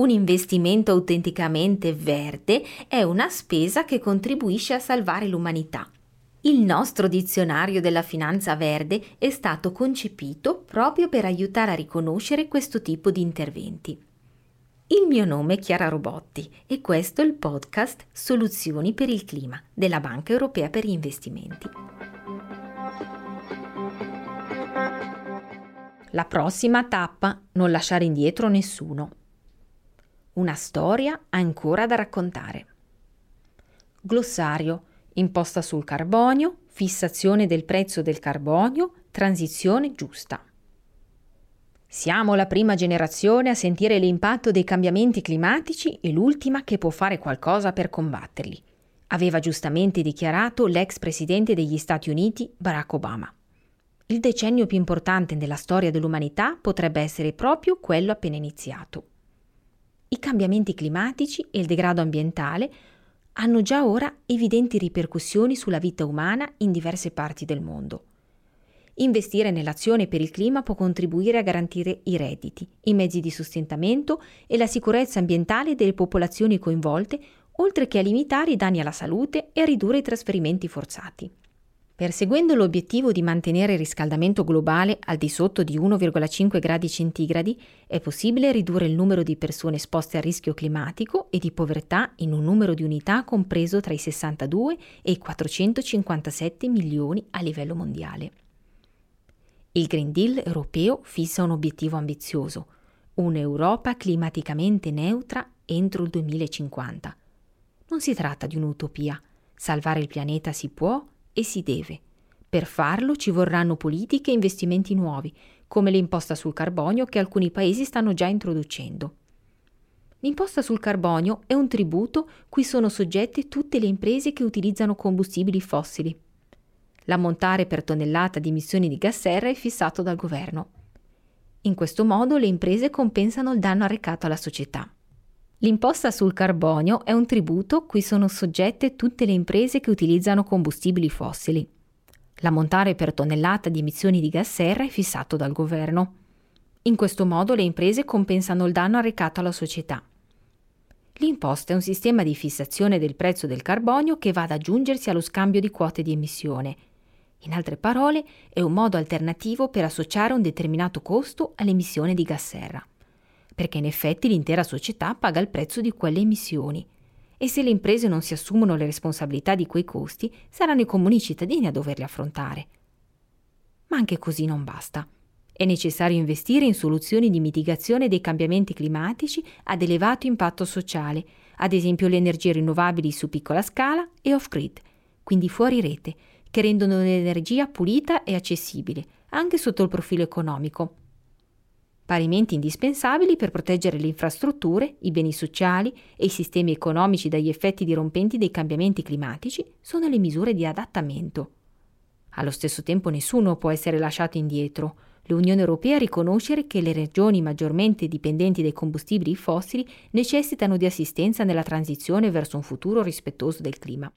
Un investimento autenticamente verde è una spesa che contribuisce a salvare l'umanità. Il nostro dizionario della finanza verde è stato concepito proprio per aiutare a riconoscere questo tipo di interventi. Il mio nome è Chiara Robotti e questo è il podcast Soluzioni per il clima della Banca Europea per gli investimenti. La prossima tappa, non lasciare indietro nessuno. Una storia ancora da raccontare. Glossario, imposta sul carbonio, fissazione del prezzo del carbonio, transizione giusta. Siamo la prima generazione a sentire l'impatto dei cambiamenti climatici e l'ultima che può fare qualcosa per combatterli, aveva giustamente dichiarato l'ex presidente degli Stati Uniti Barack Obama. Il decennio più importante nella storia dell'umanità potrebbe essere proprio quello appena iniziato. I cambiamenti climatici e il degrado ambientale hanno già ora evidenti ripercussioni sulla vita umana in diverse parti del mondo. Investire nell'azione per il clima può contribuire a garantire i redditi, i mezzi di sostentamento e la sicurezza ambientale delle popolazioni coinvolte, oltre che a limitare i danni alla salute e a ridurre i trasferimenti forzati. Perseguendo l'obiettivo di mantenere il riscaldamento globale al di sotto di 1,5 gradi centigradi, è possibile ridurre il numero di persone esposte a rischio climatico e di povertà in un numero di unità compreso tra i 62 e i 457 milioni a livello mondiale. Il Green Deal europeo fissa un obiettivo ambizioso, un'Europa climaticamente neutra entro il 2050. Non si tratta di un'utopia. Salvare il pianeta si può e si deve. Per farlo ci vorranno politiche e investimenti nuovi, come l'imposta sul carbonio che alcuni paesi stanno già introducendo. L'imposta sul carbonio è un tributo cui sono soggette tutte le imprese che utilizzano combustibili fossili. L'ammontare per tonnellata di emissioni di gas serra è fissato dal governo. In questo modo le imprese compensano il danno arrecato alla società. L'imposta sul carbonio è un tributo cui sono soggette tutte le imprese che utilizzano combustibili fossili. L'ammontare per tonnellata di emissioni di gas serra è fissato dal governo. In questo modo le imprese compensano il danno arrecato alla società. L'imposta è un sistema di fissazione del prezzo del carbonio che va ad aggiungersi allo scambio di quote di emissione in altre parole, è un modo alternativo per associare un determinato costo all'emissione di gas serra, perché in effetti l'intera società paga il prezzo di quelle emissioni e se le imprese non si assumono le responsabilità di quei costi, saranno i comuni cittadini a doverli affrontare. Ma anche così non basta. È necessario investire in soluzioni di mitigazione dei cambiamenti climatici ad elevato impatto sociale, ad esempio le energie rinnovabili su piccola scala e off-grid, quindi fuori rete, che rendono l'energia pulita e accessibile, anche sotto il profilo economico. Parimenti indispensabili per proteggere le infrastrutture, i beni sociali e i sistemi economici dagli effetti dirompenti dei cambiamenti climatici sono le misure di adattamento. Allo stesso tempo nessuno può essere lasciato indietro. L'Unione Europea riconosce che le regioni maggiormente dipendenti dai combustibili fossili necessitano di assistenza nella transizione verso un futuro rispettoso del clima.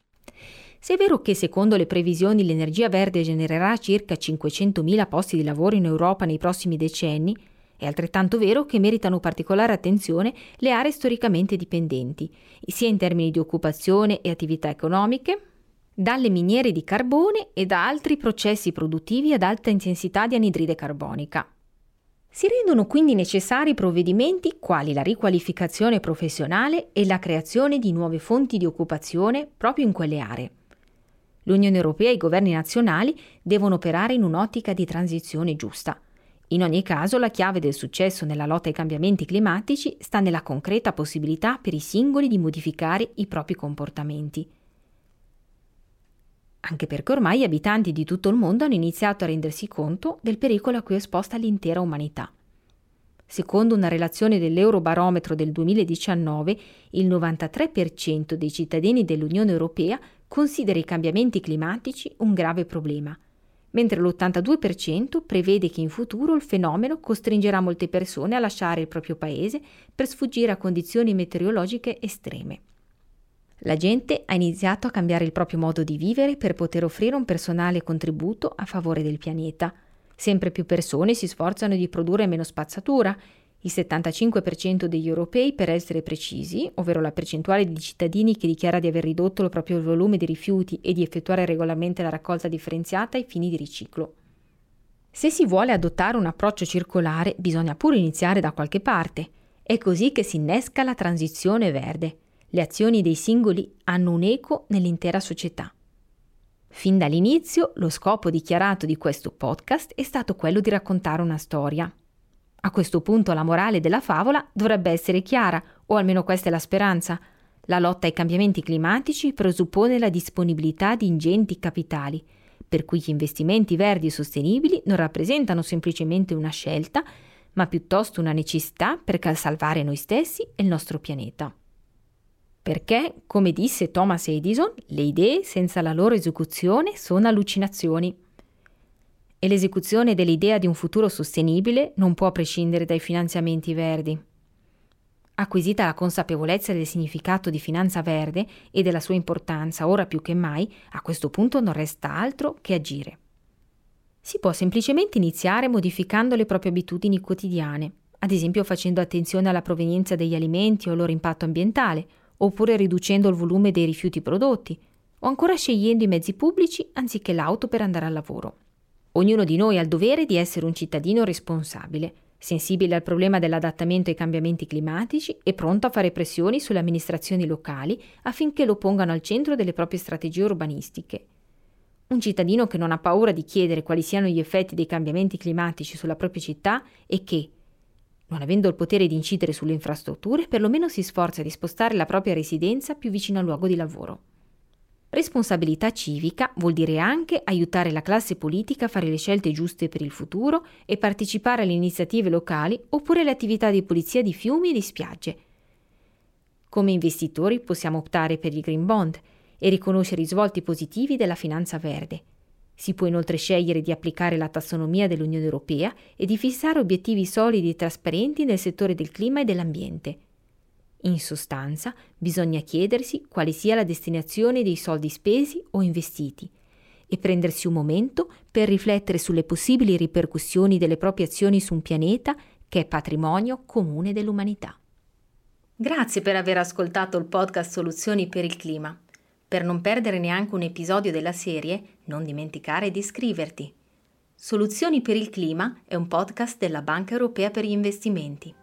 Se è vero che secondo le previsioni l'energia verde genererà circa 500.000 posti di lavoro in Europa nei prossimi decenni, è altrettanto vero che meritano particolare attenzione le aree storicamente dipendenti, sia in termini di occupazione e attività economiche, dalle miniere di carbone e da altri processi produttivi ad alta intensità di anidride carbonica. Si rendono quindi necessari provvedimenti quali la riqualificazione professionale e la creazione di nuove fonti di occupazione proprio in quelle aree. L'Unione Europea e i governi nazionali devono operare in un'ottica di transizione giusta. In ogni caso, la chiave del successo nella lotta ai cambiamenti climatici sta nella concreta possibilità per i singoli di modificare i propri comportamenti. Anche perché ormai gli abitanti di tutto il mondo hanno iniziato a rendersi conto del pericolo a cui è esposta l'intera umanità. Secondo una relazione dell'Eurobarometro del 2019, il 93% dei cittadini dell'Unione Europea considera i cambiamenti climatici un grave problema, mentre l'82% prevede che in futuro il fenomeno costringerà molte persone a lasciare il proprio paese per sfuggire a condizioni meteorologiche estreme. La gente ha iniziato a cambiare il proprio modo di vivere per poter offrire un personale contributo a favore del pianeta. Sempre più persone si sforzano di produrre meno spazzatura. Il 75% degli europei, per essere precisi, ovvero la percentuale di cittadini che dichiara di aver ridotto il proprio volume di rifiuti e di effettuare regolarmente la raccolta differenziata ai fini di riciclo. Se si vuole adottare un approccio circolare, bisogna pure iniziare da qualche parte. È così che si innesca la transizione verde. Le azioni dei singoli hanno un eco nell'intera società. Fin dall'inizio lo scopo dichiarato di questo podcast è stato quello di raccontare una storia. A questo punto la morale della favola dovrebbe essere chiara, o almeno questa è la speranza. La lotta ai cambiamenti climatici presuppone la disponibilità di ingenti capitali, per cui gli investimenti verdi e sostenibili non rappresentano semplicemente una scelta, ma piuttosto una necessità per salvare noi stessi e il nostro pianeta. Perché, come disse Thomas Edison, le idee senza la loro esecuzione sono allucinazioni. E l'esecuzione dell'idea di un futuro sostenibile non può prescindere dai finanziamenti verdi. Acquisita la consapevolezza del significato di finanza verde e della sua importanza ora più che mai, a questo punto non resta altro che agire. Si può semplicemente iniziare modificando le proprie abitudini quotidiane, ad esempio facendo attenzione alla provenienza degli alimenti o al loro impatto ambientale, oppure riducendo il volume dei rifiuti prodotti, o ancora scegliendo i mezzi pubblici anziché l'auto per andare al lavoro. Ognuno di noi ha il dovere di essere un cittadino responsabile, sensibile al problema dell'adattamento ai cambiamenti climatici e pronto a fare pressioni sulle amministrazioni locali affinché lo pongano al centro delle proprie strategie urbanistiche. Un cittadino che non ha paura di chiedere quali siano gli effetti dei cambiamenti climatici sulla propria città e che, non avendo il potere di incidere sulle infrastrutture, perlomeno si sforza di spostare la propria residenza più vicino al luogo di lavoro. Responsabilità civica vuol dire anche aiutare la classe politica a fare le scelte giuste per il futuro e partecipare alle iniziative locali oppure alle attività di pulizia di fiumi e di spiagge. Come investitori possiamo optare per i green bond e riconoscere i svolti positivi della finanza verde. Si può inoltre scegliere di applicare la tassonomia dell'Unione Europea e di fissare obiettivi solidi e trasparenti nel settore del clima e dell'ambiente. In sostanza, bisogna chiedersi quale sia la destinazione dei soldi spesi o investiti e prendersi un momento per riflettere sulle possibili ripercussioni delle proprie azioni su un pianeta che è patrimonio comune dell'umanità. Grazie per aver ascoltato il podcast Soluzioni per il clima. Per non perdere neanche un episodio della serie, non dimenticare di iscriverti. Soluzioni per il clima è un podcast della Banca Europea per gli investimenti.